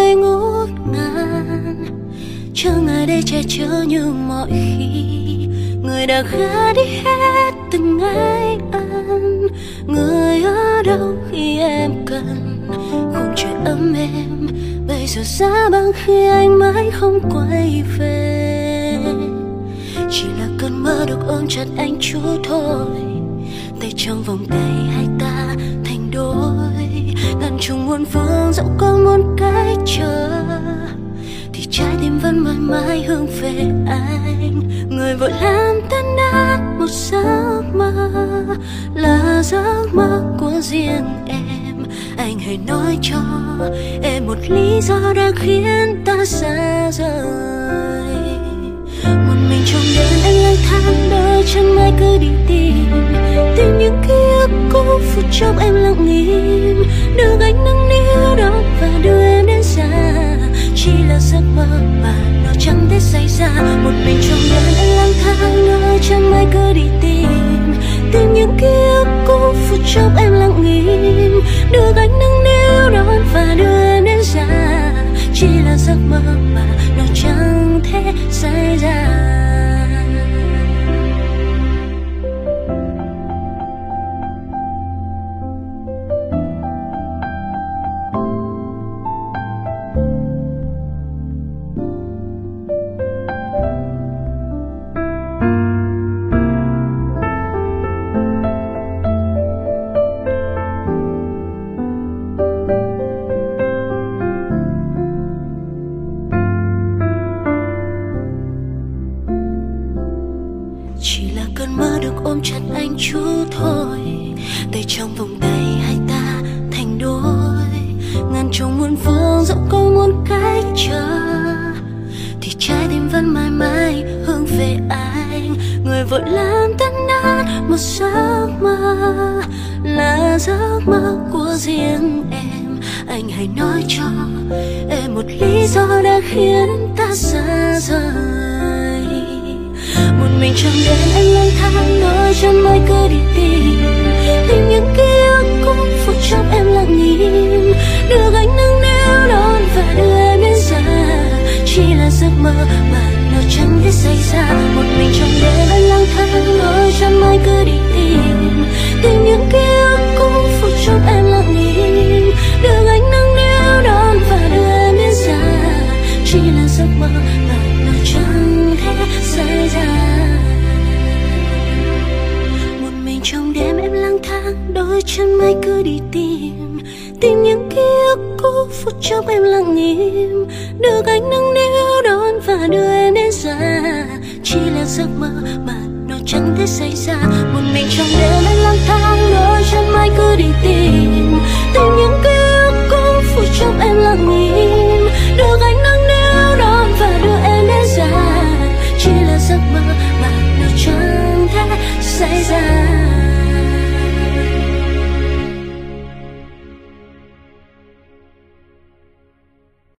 người ngút ngàn. Chẳng ai để che chở như mọi khi. Người đã gã đi hết từng ngày ăn người ở đâu khi em cần? Không chuyện ấm em bây giờ xa băng khi anh mãi không quay về. Chỉ là cơn mơ được ôm chặt anh chút thôi. Tay trong vòng tay anh đôi trùng muôn phương dẫu có muôn cái chờ, thì trái tim vẫn mãi mãi hướng về anh. Người vội làm tan nát một giấc mơ, là giấc mơ của riêng em. Anh hãy nói cho em một lý do đã khiến ta xa rời. Một mình trong đêm anh lang thang đôi chân mai cứ đi tìm giấc mơ mà nó chẳng thể xảy ra. Một mình trong đêm đã lang thang, nơi chẳng ai cứ đi tìm. Tìm những ký ức cũ, phút chốc em lặng im. Đưa ánh nắng níu đón và đưa em đến xa. Chỉ là giấc mơ mà chỉ là cơn mơ được ôm chặt anh chút thôi. Tay trong vòng tay hai ta thành đôi. Ngàn trùng muôn phương dẫu có muôn cách chờ. Thì trái tim vẫn mãi mãi hướng về anh. Người vội làm tan nát một giấc mơ. Là giấc mơ của riêng em. Anh hãy nói cho em một lý do đã khiến ta xa rời một mình trong đêm anh lang thang đôi chân mới cứ đi tìm. Tìm những ký ức cũ phút chốc em lặng im đưa gánh nắng niu đón và đưa em đến xa. Chỉ là giấc mơ mà nó chẳng thể xảy ra. Một mình trong đêm chân mây cứ đi tìm tìm những ký ức cũ phút chốc em lặng im. Được anh nắng níu đón và đưa em đến xa, chỉ là giấc mơ mà nó chẳng thể xảy ra. Một mình trong đêm em lang thang, đôi chân mây cứ đi tìm tìm những ký ức cũ phút chốc em lặng im.